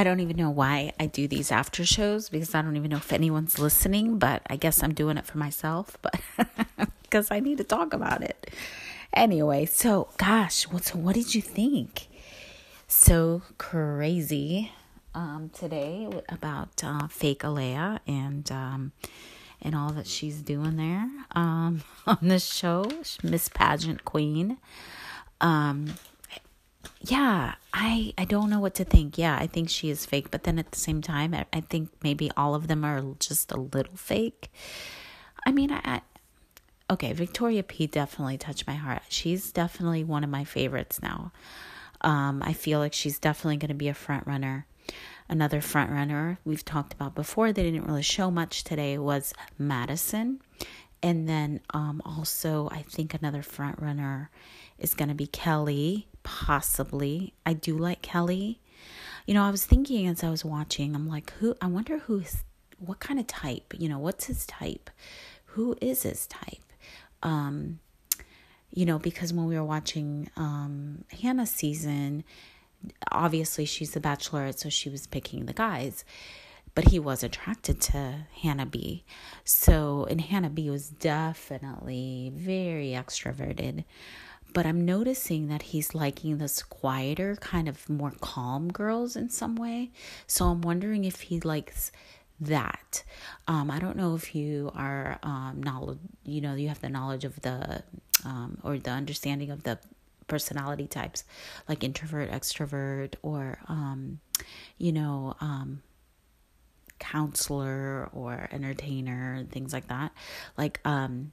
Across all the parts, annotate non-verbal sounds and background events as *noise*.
I don't even know why I do these after shows because I don't even know if anyone's listening, but I guess I'm doing it for myself, but *laughs* because I need to talk about it. Anyway, so gosh, what so what did you think? So crazy um, today about uh, fake Alayah and um, and all that she's doing there um, *laughs* on this show, Miss Pageant Queen. Um, yeah, I I don't know what to think. Yeah, I think she is fake, but then at the same time, I, I think maybe all of them are just a little fake. I mean, I, I okay, Victoria P definitely touched my heart. She's definitely one of my favorites now. Um, I feel like she's definitely going to be a front runner. Another front runner we've talked about before, they didn't really show much today, was Madison. And then um, also, I think another front runner is going to be Kelly, possibly. I do like Kelly. You know, I was thinking as I was watching, I'm like, who, I wonder who's, what kind of type, you know, what's his type? Who is his type? Um, you know, because when we were watching um, Hannah's season, obviously she's the bachelorette, so she was picking the guys. But he was attracted to Hannah B. So, and Hannah B was definitely very extroverted. But I'm noticing that he's liking this quieter, kind of more calm girls in some way. So I'm wondering if he likes that. Um, I don't know if you are um, knowledge, you know, you have the knowledge of the um, or the understanding of the personality types, like introvert, extrovert, or um, you know, um, counselor or entertainer, and things like that. Like, um,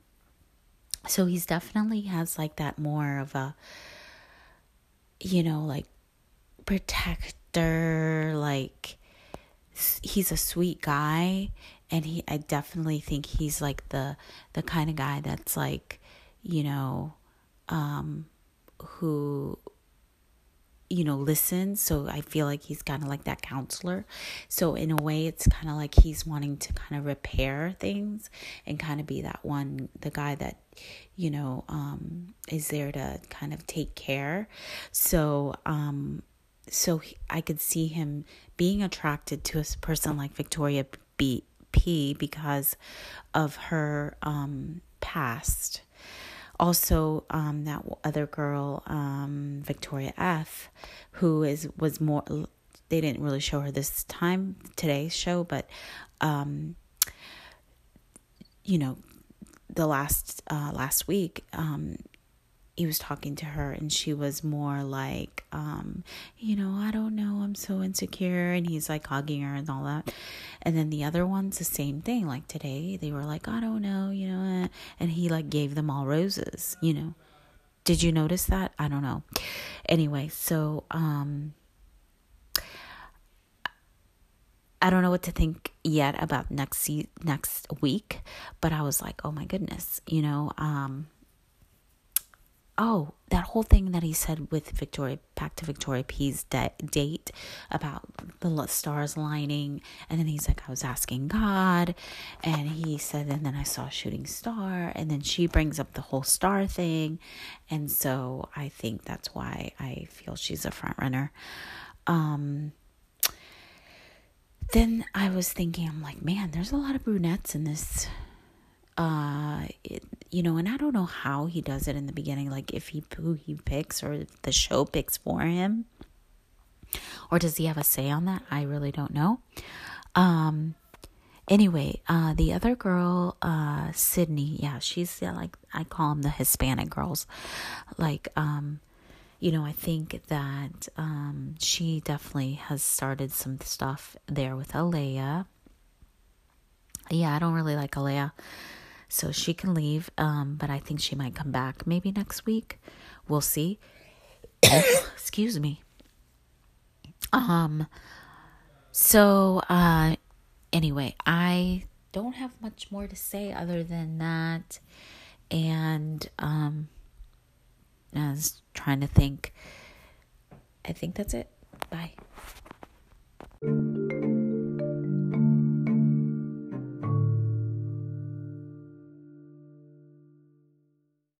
so he's definitely has like that more of a, you know, like protector, like he's a sweet guy and he I definitely think he's like the the kind of guy that's like, you know, um who you know listens so i feel like he's kind of like that counselor. So in a way it's kind of like he's wanting to kind of repair things and kind of be that one the guy that you know um is there to kind of take care. So um so he, I could see him being attracted to a person like Victoria B, P because of her um, past. Also, um, that other girl, um, Victoria F, who is was more. They didn't really show her this time today's show, but um, you know, the last uh, last week, um, he was talking to her and she was more like um you know i don't know i'm so insecure and he's like hugging her and all that. And then the other ones the same thing like today they were like i don't know you know eh, and he like gave them all roses you know. Did you notice that? I don't know. Anyway so um I don't know what to think yet about next next week, but I was like, "Oh my goodness," you know, um oh, that whole thing that he said with Victoria, back to Victoria P's de- date about the stars lining. And then he's like, I was asking God. And he said, and then I saw a shooting star. And then she brings up the whole star thing. And so I think that's why I feel she's a front runner. Um, then I was thinking, I'm like, man, there's a lot of brunettes in this uh it, you know and i don't know how he does it in the beginning like if he who he picks or the show picks for him. Or does he have a say on that? I really don't know. Um anyway uh the other girl uh sydney yeah she's yeah, like i call them the hispanic girls. Like um you know i think that um she definitely has started some stuff there with Alayah. Yeah i don't really like Alayah so she can leave, um, but I think she might come back maybe next week. We'll see. *coughs* Excuse me. Um, so, uh, anyway, I don't have much more to say other than that. And, um, I was trying to think. I think that's it. Bye.